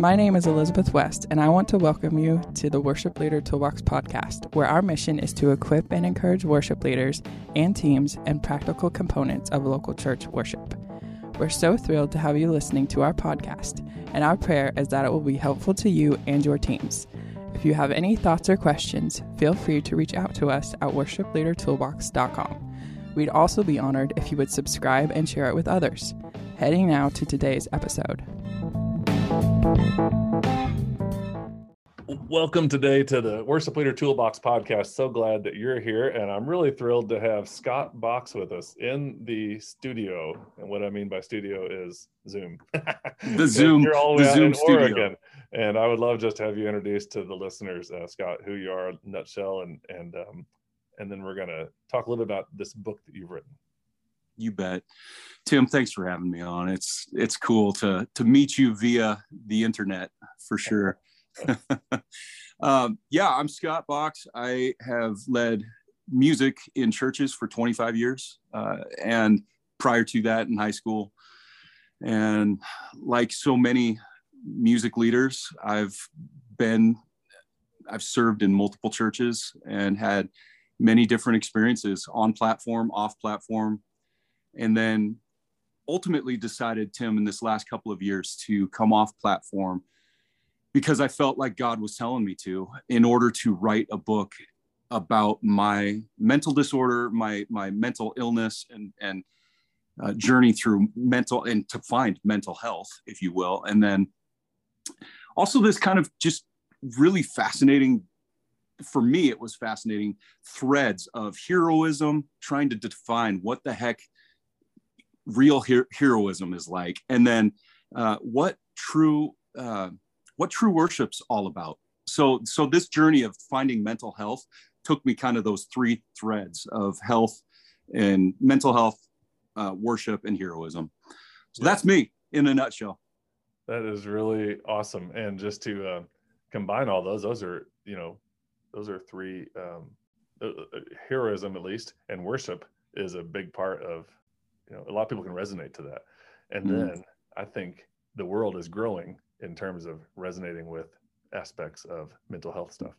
My name is Elizabeth West, and I want to welcome you to the Worship Leader Toolbox podcast, where our mission is to equip and encourage worship leaders and teams and practical components of local church worship. We're so thrilled to have you listening to our podcast, and our prayer is that it will be helpful to you and your teams. If you have any thoughts or questions, feel free to reach out to us at worshipleadertoolbox.com. We'd also be honored if you would subscribe and share it with others. Heading now to today's episode. Welcome today to the Worship Leader Toolbox podcast. So glad that you're here, and I'm really thrilled to have Scott Box with us in the studio. And what I mean by studio is Zoom. The Zoom, you're all the the Zoom studio. Oregon, and I would love just to have you introduced to the listeners, uh, Scott, who you are, nutshell, and and um, and then we're gonna talk a little bit about this book that you've written. You bet. Tim, thanks for having me on. It's it's cool to to meet you via the internet for sure. um, yeah, I'm Scott Box. I have led music in churches for 25 years, uh, and prior to that, in high school. And like so many music leaders, I've been, I've served in multiple churches and had many different experiences on platform, off platform, and then ultimately decided, Tim, in this last couple of years to come off platform because I felt like God was telling me to in order to write a book about my mental disorder, my my mental illness, and and uh, journey through mental and to find mental health, if you will, and then also this kind of just really fascinating for me it was fascinating threads of heroism trying to define what the heck real her- heroism is like. And then uh, what true uh, what true worship's all about. So so this journey of finding mental health took me kind of those three threads of health and mental health uh, worship and heroism. So that's me in a nutshell. That is really awesome, and just to uh, combine all those, those are you know, those are three um, uh, uh, heroism at least, and worship is a big part of you know a lot of people can resonate to that, and Mm. then I think the world is growing in terms of resonating with aspects of mental health stuff,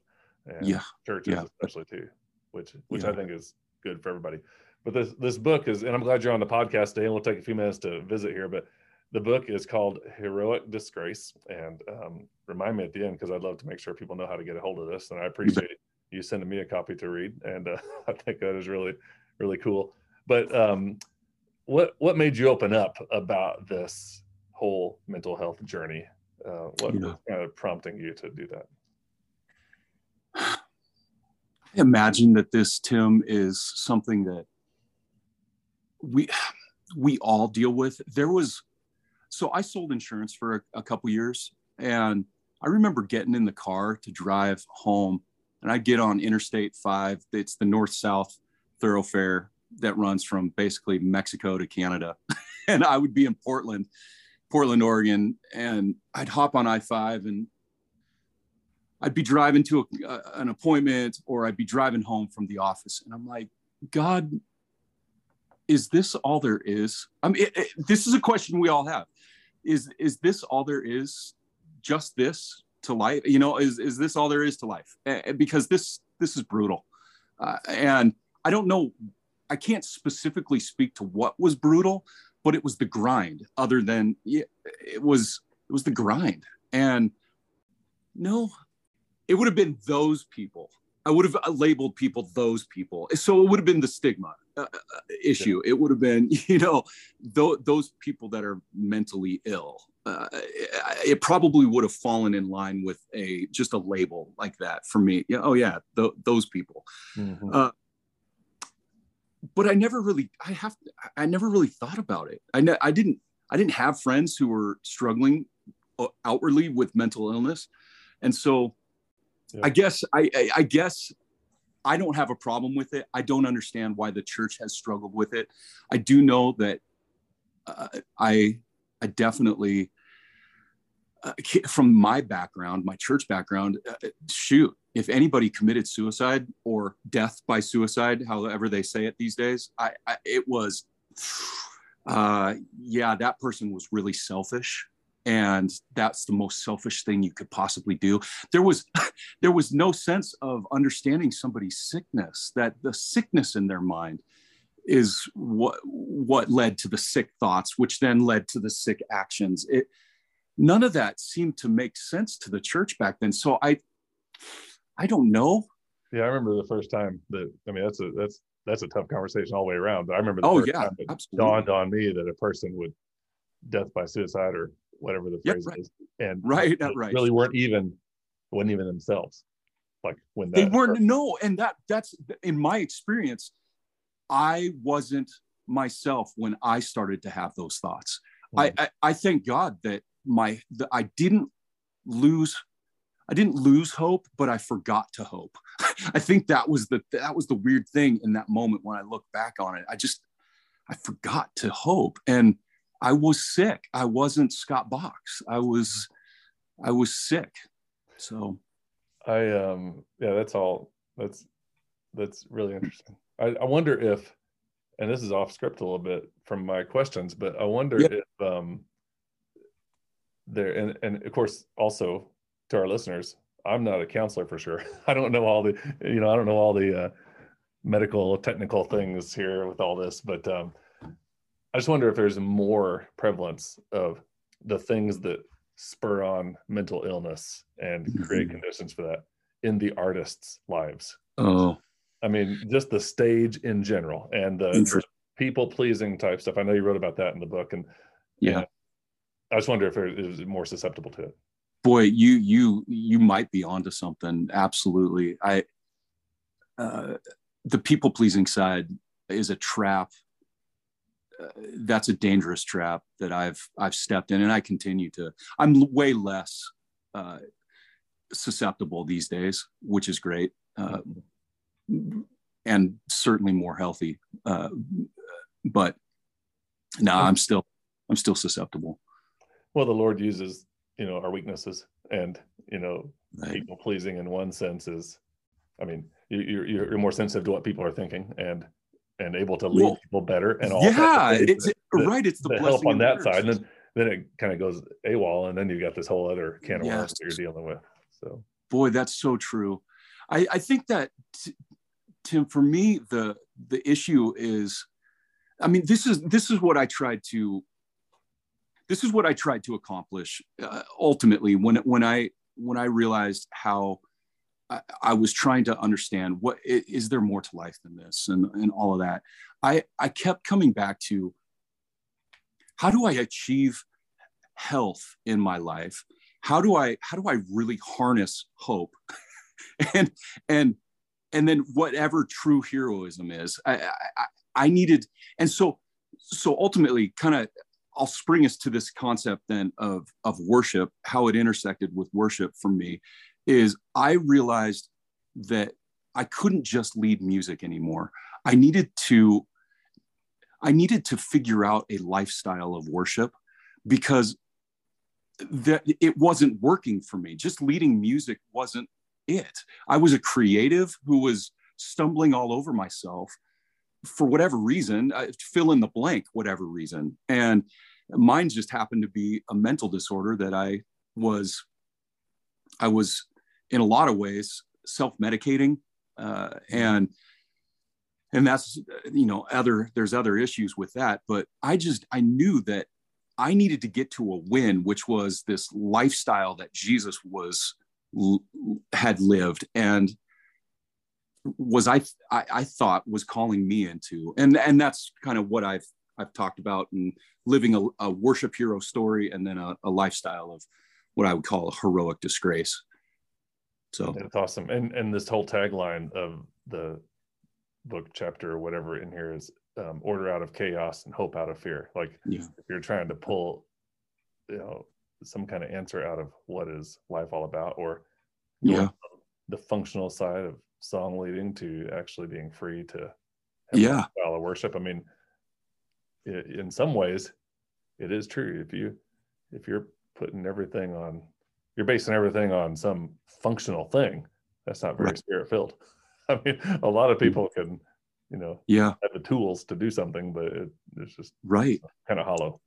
and Yeah, churches yeah. especially too, which which Yeah. I think is good for everybody. But this this book is, and I'm glad you're on the podcast today, and we'll take a few minutes to visit here, but the book is called Heroic Disgrace. And um, remind me at the end because I'd love to make sure people know how to get a hold of this. And I appreciate you sending me a copy to read. And uh, I think that is really, really cool. But um, what what made you open up about this whole mental health journey? Uh, what Yeah. was kind of prompting you to do that? I imagine that this tim is something that we we all deal with there was so i sold insurance for a, a couple years and i remember getting in the car to drive home and i get on interstate 5 it's the north south thoroughfare that runs from basically mexico to canada and i would be in portland portland oregon and i'd hop on i5 and I'd be driving to a, an appointment or I'd be driving home from the office. And I'm like, God, is this all there is? I mean, it, it- this is a question we all have. Is, is this all there is? Just this to life? You know, is, is this all there is to life? Because this, this is brutal. Uh, and I don't know, I can't specifically speak to what was brutal, but it was the grind other than it was, it was the grind. And no, it would have been those people. I would have labeled people those people. So it would have been the stigma uh, uh, issue. It would have been, you know, th- those people that are mentally ill. Uh, it, probably would have fallen in line with a just a label like that for me. Yeah, oh yeah, th- those people. Uh, but I never really, I have, I never really thought about it. I, ne- I didn't, I didn't have friends who were struggling uh, outwardly with mental illness, and so Yeah. I guess, I, I, I guess, I don't have a problem with it. I don't understand why the church has struggled with it. I do know that uh, I, I definitely, uh, from my background, my church background, uh, shoot, if anybody committed suicide or death by suicide, however they say it these days, I, I it was, uh, yeah, that person was really selfish and that's the most selfish thing you could possibly do. There was there was no sense of understanding somebody's sickness that the sickness in their mind is what what led to the sick thoughts which then led to the sick actions. It none of that seemed to make sense to the church back then. So i i don't know. Yeah i remember the first time that i mean that's a that's that's a tough conversation all the way around but i remember the oh first yeah time it absolutely. dawned on me that a person would death by suicide or whatever the Yep, phrase right. is and right right. really weren't even weren't even themselves like when that they weren't no and that that's in my experience i wasn't myself when i started to have those thoughts. I, mm. I i thank god that my that i didn't lose i didn't lose hope but i forgot to hope i think that was the that was the weird thing in that moment when i look back on it i just i forgot to hope and i was sick i wasn't scott box i was i was sick so I um yeah, that's all. That's that's really interesting. I, I wonder if, and this is off script a little bit from my questions, but I wonder Yeah. if um there and and of course also to our listeners, I'm not a counselor for sure. I don't know all the you know I don't know all the uh, medical technical things here with all this, but um I just wonder if there's more prevalence of the things that spur on mental illness and create Mhm. conditions for that in the artists' lives. oh I mean, just the stage in general and the, people pleasing type stuff. I know you wrote about that in the book, and yeah I just wonder if it is more susceptible to it. Boy you you you might be onto something. Absolutely. I uh, the people pleasing side is a trap. Uh, that's a dangerous trap that i've i've stepped in and i continue to i'm way less uh, susceptible these days which is great uh, and certainly more healthy uh, but no i'm still i'm still susceptible. Well, the Lord uses you know our weaknesses, and you know right people pleasing in one sense is, I mean, you, you're you're more sensitive to what people are thinking and and able to lead Well, people better and all yeah it's that- right it's the, the blessing help on that curse. side, and then then it kind of goes AWOL, and then you've got this whole other can of worms that you're dealing with. So boy that's so true i i think that t- tim for me the the issue is i mean this is this is what i tried to this is what i tried to accomplish uh, ultimately when when i when i realized how I, I was trying to understand what is there more to life than this and and all of that. I i kept coming back to how do i achieve health in my life? How do i how do i really harness hope? And and and then whatever true heroism is i i, I needed and so so ultimately kind of i'll spring us to this concept then of of worship how it intersected with worship for me is i realized that i couldn't just lead music anymore. I needed to i needed to figure out a lifestyle of worship because that it wasn't working for me. Just leading music wasn't it. I was a creative who was stumbling all over myself for whatever reason I, fill in the blank whatever reason. And mine just happened to be a mental disorder that i was i was in a lot of ways self-medicating uh, and and that's you know other there's other issues with that but i just i knew that i needed to get to a win which was this lifestyle that jesus was had lived and was I, I i thought was calling me into and and that's kind of what i've i've talked about and living a, a worship hero story and then a, a lifestyle of what i would call a heroic disgrace so That's awesome. And and this whole tagline of the book chapter or whatever in here is um, order out of chaos and hope out of fear. Like yeah if you're trying to pull, you know, some kind of answer out of what is life all about, or yeah the functional side of song leading to actually being free to have Yeah. a style of worship. I mean, in some ways, it is true. If you if you're putting everything on, you're basing everything on some functional thing. That's not very Right. spirit filled. I mean, a lot of people can, you know, yeah have the tools to do something, but it, it's just right kind of hollow.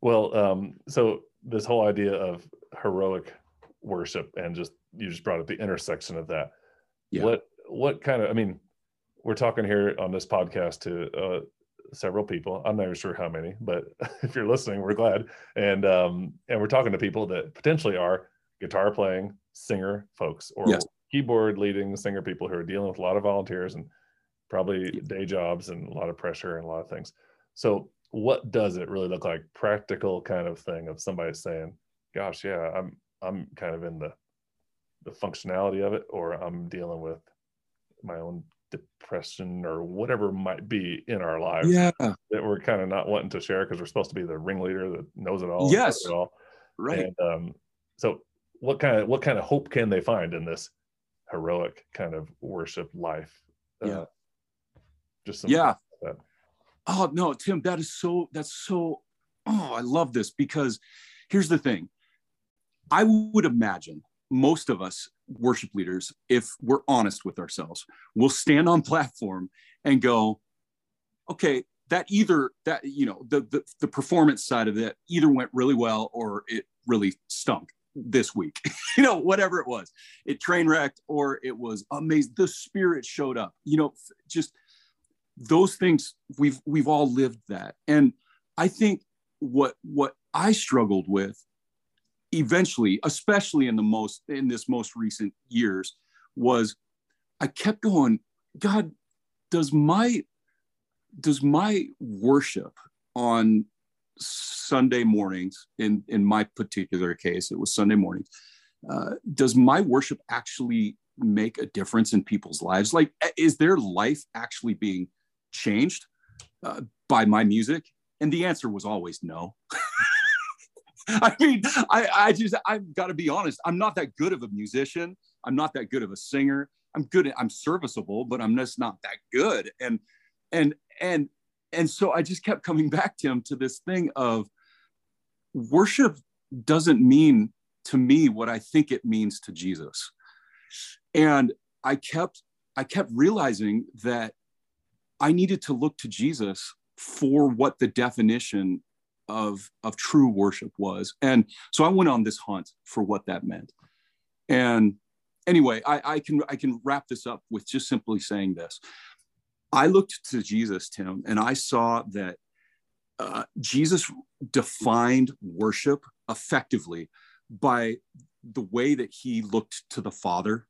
Well, um, so this whole idea of heroic worship and just you just brought up the intersection of that. Yeah. What what kind of I mean, we're talking here on this podcast to uh, several people. I'm not even sure how many, but if you're listening, we're glad. And um, and we're talking to people that potentially are guitar playing singer folks or Yes. keyboard leading singer people who are dealing with a lot of volunteers and probably day jobs and a lot of pressure and a lot of things. So what does it really look like? Practical kind of thing of somebody saying, "Gosh, yeah, I'm I'm kind of in the the functionality of it, or I'm dealing with my own depression or whatever might be in our lives Yeah. that we're kind of not wanting to share because we're supposed to be the ringleader that knows it all. Yes. it all. Right. And um, so, what kind of what kind of hope can they find in this heroic kind of worship life? Uh, Yeah. Just some Yeah. Oh no, Tim, that is so that's so oh, I love this because here's the thing. I would imagine most of us worship leaders, if we're honest with ourselves, will stand on platform and go, okay, that either that you know the the, the performance side of it either went really well or it really stunk this week. You know whatever it was. It train wrecked or it was amazing. The spirit showed up. You know just those things we've we've all lived that. And i think what what i struggled with eventually especially in the most in this most recent years was i kept going god does my does my worship on sunday mornings in in my particular case it was sunday mornings uh, does my worship actually make a difference in people's lives? Like is their life actually being changed uh, by my music? And the answer was always no i mean i i just i've got to be honest i'm not that good of a musician. I'm not that good of a singer. I'm good at, i'm serviceable but i'm just not that good. And and and and so i just kept coming back to him to this thing of worship doesn't mean to me what i think it means to jesus. And i kept i kept realizing that i needed to look to jesus for what the definition of of true worship was. And so i went on this hunt for what that meant. And anyway i, I can i can wrap this up with just simply saying this. I looked to jesus tim and i saw that uh, jesus defined worship effectively by the way that he looked to the father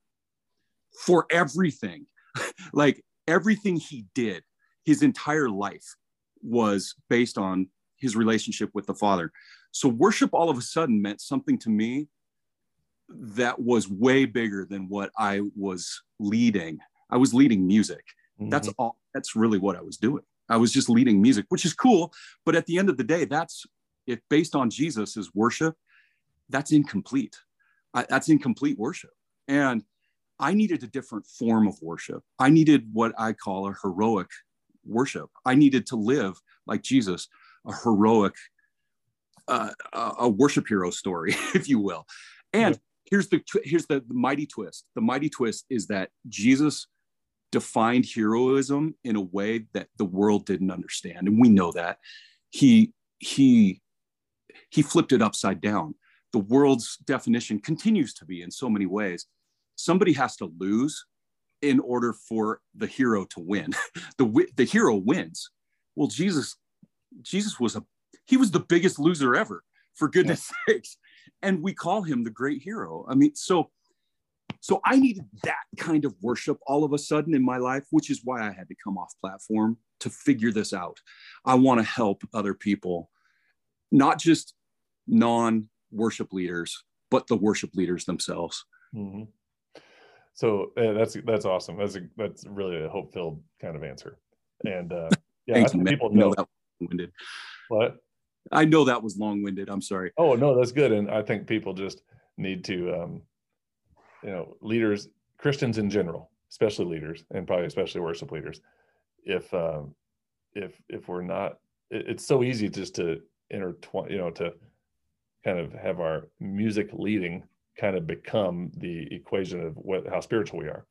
for everything. Like everything he did his entire life was based on his relationship with the father. So worship all of a sudden meant something to me that was way bigger than what i was leading. I was leading music. That's Mhm. all that's really what i was doing. I was just leading music which is cool but at the end of the day that's if based on jesus as worship that's incomplete. I, that's incomplete worship. And i needed a different form of worship. I needed what i call a heroic worship. I needed to live like jesus a heroic uh, a a worship hero story if you will. And here's the here's the, the mighty twist. The mighty twist is that jesus defined heroism in a way that the world didn't understand. And we know that. He he he flipped it upside down. The world's definition continues to be in so many ways somebody has to lose in order for the hero to win. The the hero wins. Well jesus jesus was a he was the biggest loser ever for goodness sakes and we call him the great hero i mean so so i needed that kind of worship all of a sudden in my life which is why i had to come off platform to figure this out i want to help other people not just non worship leaders but the worship leaders themselves Mhm. So uh, that's that's awesome. That's a that's really a hope filled kind of answer. And uh, yeah, I you, think people know know that long-winded. what. I know that was long-winded. I'm sorry. Oh no, that's good. And I think people just need to, um, you know, leaders, Christians in general, especially leaders, and probably especially worship leaders. If um, if if we're not, it, it's so easy just to intertwine, you know, to kind of have our music leading kind of become the equation of what how spiritual we are,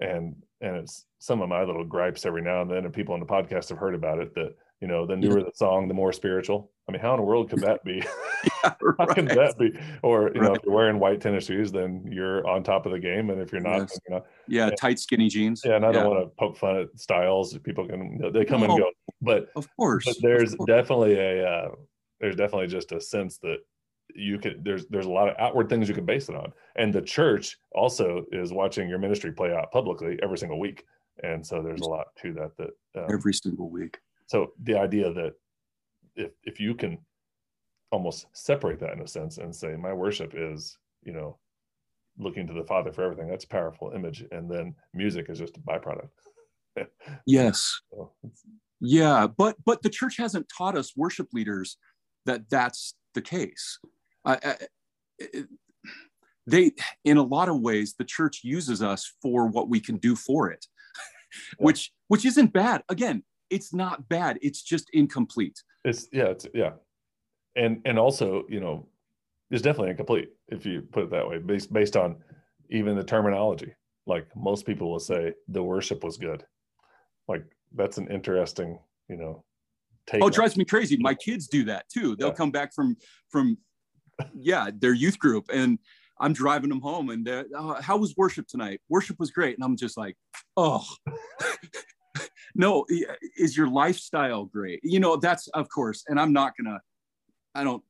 and and it's some of my little gripes every now and then, and people on the podcast have heard about it that you know, the newer the song, the more spiritual. I mean, how in the world could that be? yeah, how can that be? Or you know, if you're wearing white tennis shoes, then you're on top of the game, and if you're not, Yes. you're not. yeah Yeah. tight skinny jeans Yeah, and I don't want to poke fun at styles. People can they come and go, but of course but there's course. definitely a uh, there's definitely just a sense that you could there's there's a lot of outward things you can base it on and the church also is watching your ministry play out publicly every single week and so there's a lot to that that um, every single week so the idea that if if you can almost separate that in a sense and say my worship is you know looking to the father for everything that's a powerful image and then music is just a byproduct yes so Yeah, but but the church hasn't taught us worship leaders that that's the case. I, I, it- they, in a lot of ways, the church uses us for what we can do for it, which which isn't bad. Again, it's not bad. It's just incomplete. it's yeah it's yeah and and also you know it's definitely incomplete if you put it that way based based on even the terminology like most people will say the worship was good like that's an interesting you know take Oh, it drives me crazy. My kids do that too. They'll Yeah. come back from from yeah their youth group, and I'm driving them home, and oh, how was worship tonight? Worship was great, and I'm just like, oh. no is your lifestyle great? You know that's of course and i'm not gonna i don't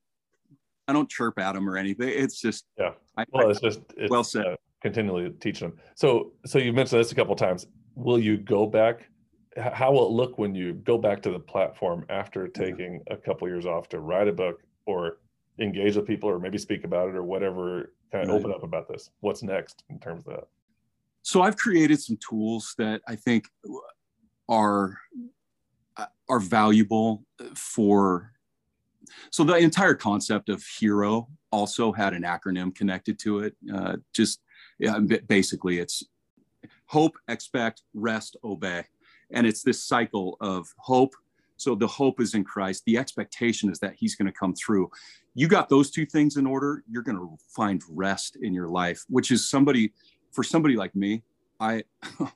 i don't chirp at them or anything. It's just Yeah. I, well I- it's just it's, Well said. uh, continually teaching them so so you mentioned this a couple of times. Will you go back? How will it look when you go back to the platform after taking a couple years off to write a book or engage with people or maybe speak about it or whatever kind of Right. open up about this? What's next in terms of that? So i've created some tools that i think are are valuable for so the entire concept of hero also had an acronym connected to it. Uh, just yeah, basically it's hope expect rest obey. And it's this cycle of hope. So the hope is in christ. The expectation is that he's going to come through. You got those two things in order you're going to find rest in your life which is somebody for somebody like me i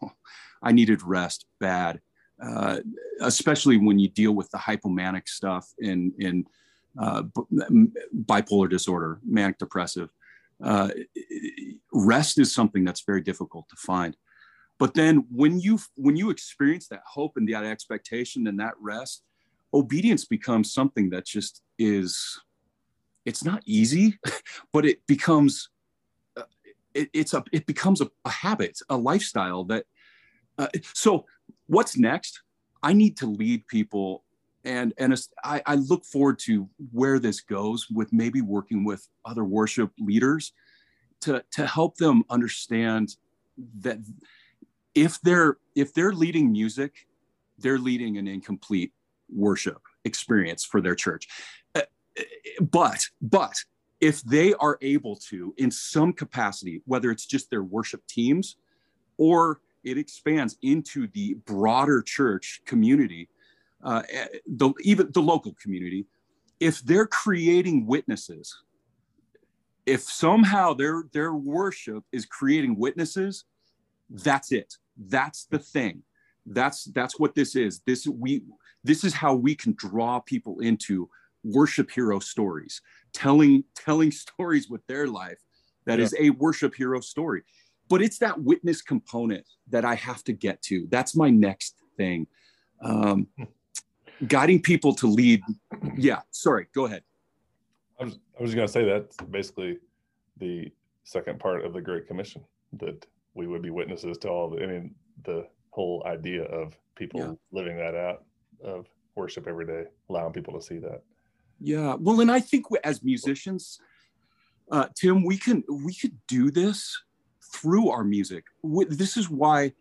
i needed rest bad uh, especially when you deal with the hypomanic stuff in in uh, bipolar disorder manic depressive. Uh, rest is something that's very difficult to find. But then when you when you experience that hope and that expectation and that rest obedience becomes something that just is it's not easy but it becomes uh, it, it's a it becomes a, a habit a lifestyle that uh, so what's next? I need to lead people and and I, I look forward to where this goes with maybe working with other worship leaders to to help them understand that if they're if they're leading music they're leading an incomplete worship experience for their church. Uh, but but if they are able to in some capacity whether it's just their worship teams or it expands into the broader church community uh, the, even the local community. If they're creating witnesses if somehow their their worship is creating witnesses that's it. That's the thing. That's that's what this is. This we this is how we can draw people into worship hero stories telling telling stories with their life that is a worship hero story but it's that witness component that i have to get to that's my next thing um, guiding people to lead yeah sorry go ahead I was, I was going to say that's basically the second part of the Great Commission that we would be witnesses to all. The, I mean, the whole idea of people Yeah. living that out of worship every day, allowing people to see that. Yeah, well, and I think we- as musicians, uh, Tim, we can we could do this through our music. This is why,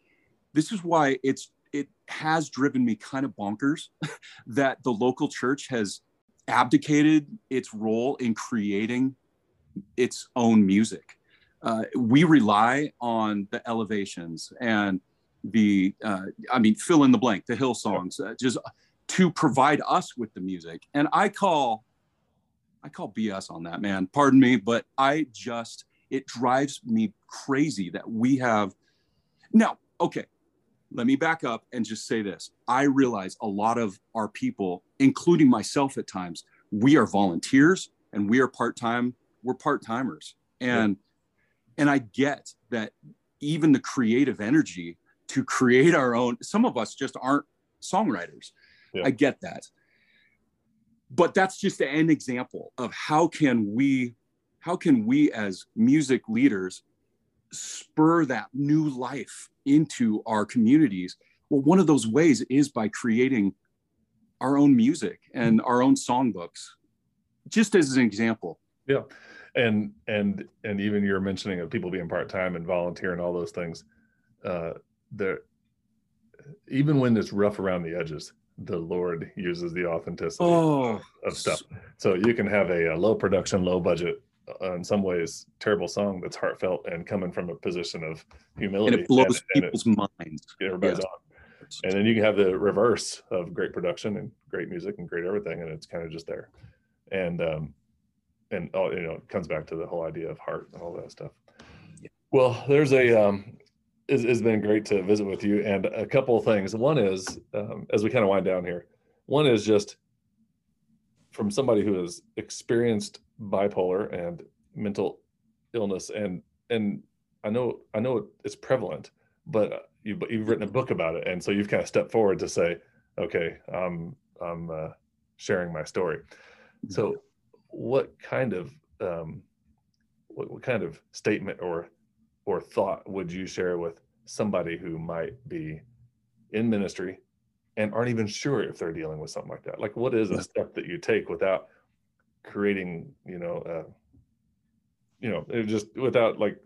this is why it's it has driven me kind of bonkers that the local church has abdicated its role in creating its own music. Uh, we rely on the elevations and the uh, I mean, fill in the blank, the Hillsongs, uh, just to provide us with the music. And I call I call BS on that, man. Pardon me, but I just it drives me crazy that we have now, okay. let me back up and just say this. I realize a lot of our people, including myself at times, we are volunteers and we are part-time, we're part-timers. And yeah. and I get that even the creative energy to create our own, some of us just aren't songwriters. Yeah. I get that. But that's just an example of how can we how can we as music leaders spur that new life into our communities. Well one of those ways is by creating our own music and our own songbooks. Just as an example. Yeah. And and and even you're mentioning of people being part-time and volunteer and all those things uh there even when it's rough around the edges the lord uses the authenticity oh, of stuff. So you can have a, a low production low budget uh, in some ways terrible song that's heartfelt and coming from a position of humility. And it blows and, people's and it, minds. Everybody's yes. on. And then you can have the reverse of great production and great music and great everything, and it's kind of just there. And um, and all you know, it comes back to the whole idea of heart and all that stuff. Yeah. Well, there's a um, it's, it's been great to visit with you, and a couple of things. One is um, as we kind of wind down here. One is just from somebody who has experienced bipolar and mental illness and and i know i know it's prevalent but you you've written a book about it. And so you've kind of stepped forward to say okay i'm i'm uh, sharing my story. So what kind of um what, what kind of statement or or thought would you share with somebody who might be in ministry and aren't even sure if they're dealing with something like that like what is a step that you take without creating, you know, uh, you know, it just without like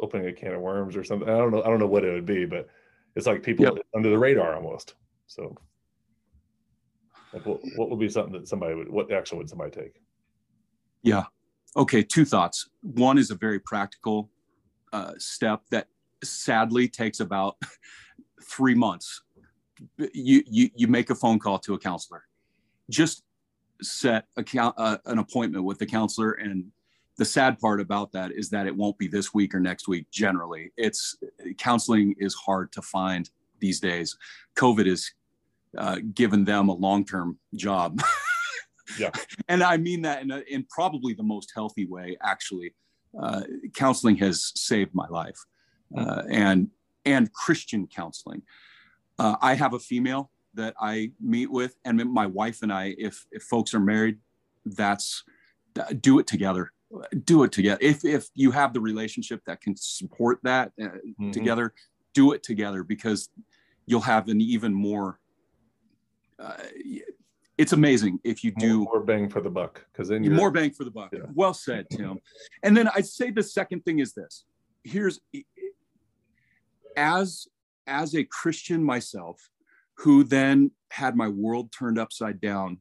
opening a can of worms or something. I don't know. I don't know what it would be, but it's like people yep. under the radar almost. So, like, what, what would be something that somebody would? What action would somebody take? Yeah. Okay. Two thoughts. One is a very practical uh, step that sadly takes about three months. You you you make a phone call to a counselor. Just set a, uh, an appointment with the counselor. And the sad part about that is that it won't be this week or next week generally. It's counseling is hard to find these days. Covid has uh, given them a long-term job. Yeah. And i mean that in, a, in probably the most healthy way actually. Uh, counseling has saved my life. Uh, and and christian counseling uh, i have a female that I meet with, and my wife and I, if if folks are married, that's do it together. Do it together. If if you have the relationship that can support that uh, mm-hmm. together, do it together because you'll have an even more. Uh, it's amazing if you do more, more bang for the buck because then you're more bang for the buck. Yeah. Well said, Tim. and then I'd say the second thing is this. Here's as as a Christian myself, who then had my world turned upside down.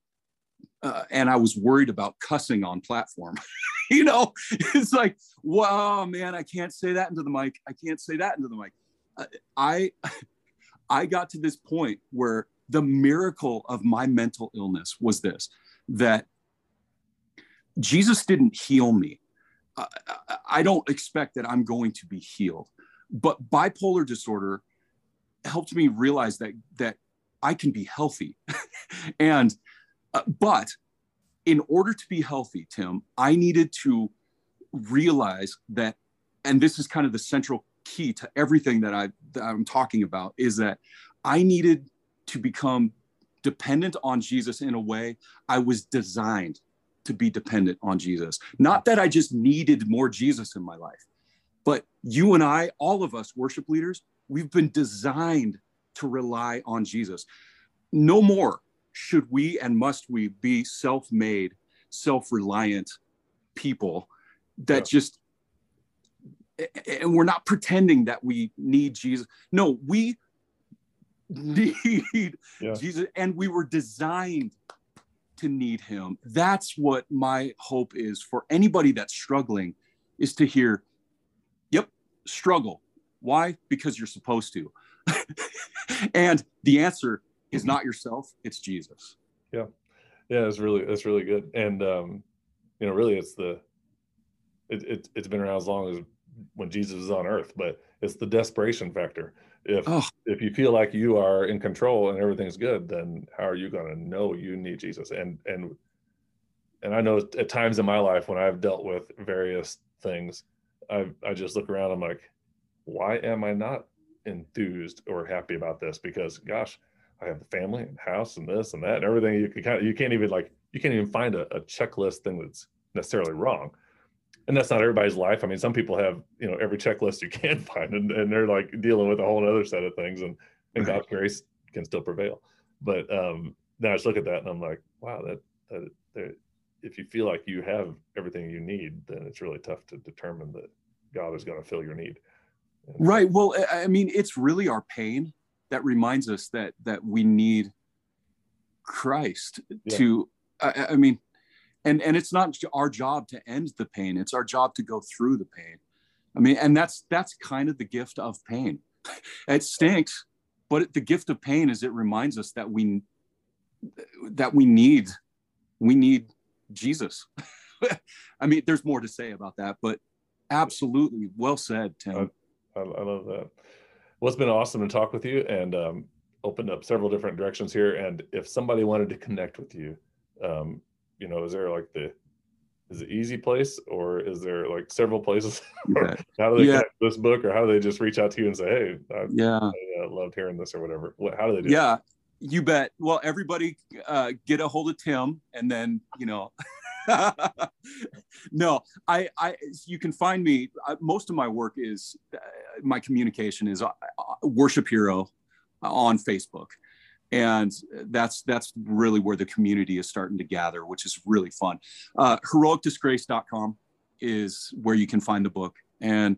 Uh, and I was worried about cussing on platform. you know, it's like, wow, man, I can't say that into the mic. I can't say that into the mic. Uh, I, I got to this point where the miracle of my mental illness was this: that Jesus didn't heal me. Uh, I don't expect that I'm going to be healed, but bipolar disorder helped me realize that that I can be healthy. and, uh, but in order to be healthy, Tim, I needed to realize that, and this is kind of the central key to everything that, I, that I'm talking about, is that I needed to become dependent on Jesus in a way I was designed to be dependent on Jesus. Not that I just needed more Jesus in my life, but you and I, all of us worship leaders, we've been designed to rely on Jesus. No more should we and must we be self made, self reliant people that yeah. just, and we're not pretending that we need Jesus. No, we need yeah. Jesus, and we were designed to need him. That's what my hope is for anybody that's struggling is to hear, yep, struggle. Why? Because you're supposed to. and the answer is not yourself, it's Jesus. Yeah. Yeah, it's really that's really good. And um, you know, really it's the it, it it's been around as long as when Jesus was on earth, but it's the desperation factor. if Oh. if you feel like you are in control and everything's good, then how are you going to know you need Jesus? And and and I know at times in my life when I've dealt with various things, I I just look around. I'm like, why am I not enthused or happy about this? Because gosh, I have the family and house and this and that and everything. You can kind of you can't even like you can't even find a, a checklist thing that's necessarily wrong. And that's not everybody's life. I mean, some people have, you know, every checklist you can find and, and they're like dealing with a whole other set of things and, and God's grace can still prevail. But um then I just look at that and I'm like, wow, that, that, that if you feel like you have everything you need, then it's really tough to determine that God is going to fill your need. Right. Well, I mean, it's really our pain that reminds us that that we need Christ Yeah. to. I, I- I mean, and and it's not our job to end the pain; it's our job to go through the pain. I mean, and that's that's kind of the gift of pain. It stinks, but the gift of pain is it reminds us that we that we need we need Jesus. I mean, there's more to say about that, but absolutely well said, Tim. Uh, I, I love that. Well, it's been awesome to talk with you and um, opened up several different directions here. And if somebody wanted to connect with you, um, you know, is there like the is it easy place or is there like several places? How do they Yeah. this book or how do they just reach out to you and say, hey, I, Yeah. I uh, loved hearing this or whatever? What, how do they do it? Yeah, you bet. Well, everybody uh, get a hold of Tim, and then you know. no, I, I, you can find me. I, most of my work is uh, my communication is uh, uh, Worship Hero on Facebook, and that's that's really where the community is starting to gather, which is really fun. Uh, HeroicDisgrace.com is where you can find the book, and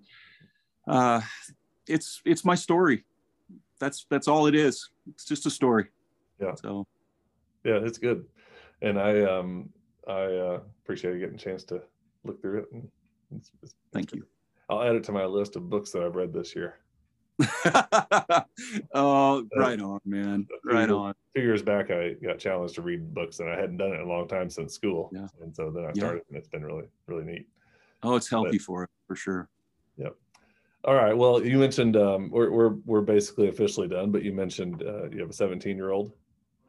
uh, it's it's my story that's that's all it is. It's just a story. Yeah. So Yeah, it's good. And I um I uh, appreciate getting a chance to look through it. It's, it's, thank you. I'll add it to my list of books that I've read this year. oh, right on, man. Right on. two years back i got challenged to read books and i hadn't done it in a long time since school Yeah. and so then i Yeah. started and it's been really really neat Oh, it's healthy for it for sure. Yep. All right well you mentioned um we're we're, we're basically officially done but you mentioned uh, you have a 17 year old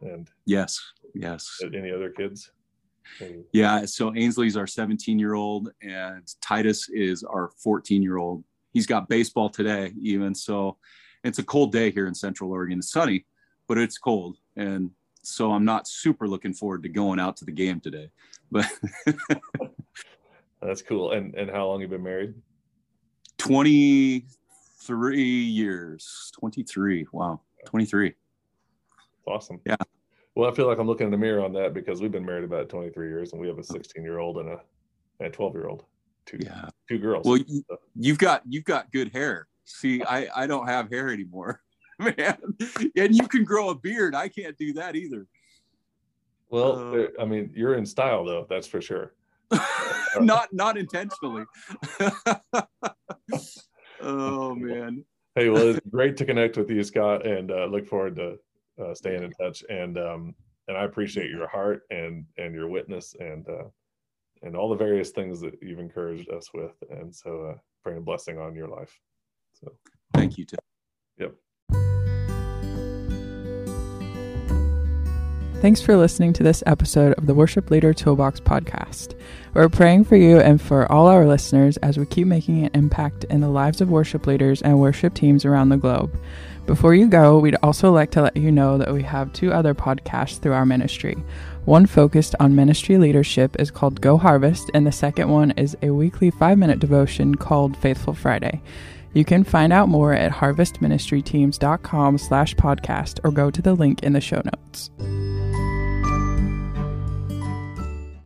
and Yes. Yes. any other kids Yeah. So Ainsley's our 17 year old, and Titus is our 14 year old. He's got baseball today, even. So it's a cold day here in Central Oregon. It's sunny, but it's cold. And so I'm not super looking forward to going out to the game today. But that's cool and and how long you been married 23 years 23 wow 23 awesome Yeah. Well i feel like i'm looking in the mirror on that because we've been married about 23 years and we have a 16 year old and a and a 12 year old two yeah. two girls. Well you, you've got you've got good hair. See i i don't have hair anymore man. And you can grow a beard. I can't do that either. Well uh, i mean you're in style though that's for sure. Not not intentionally. Oh man. Hey, well, it's great to connect with you, Scott, and uh, look forward to uh, staying in touch. And um, and I appreciate your heart and and your witness and uh, and all the various things that you've encouraged us with. And so, uh, praying a blessing on your life. So, thank you tim yep. Thanks for listening to this episode of the Worship Leader Toolbox podcast. We're praying for you and for all our listeners as we keep making an impact in the lives of worship leaders and worship teams around the globe. Before you go, we'd also like to let you know that we have two other podcasts through our ministry. One focused on ministry leadership is called Go Harvest, and the second one is a weekly five minute devotion called Faithful Friday. You can find out more at harvestministryteams.com slash podcast or go to the link in the show notes.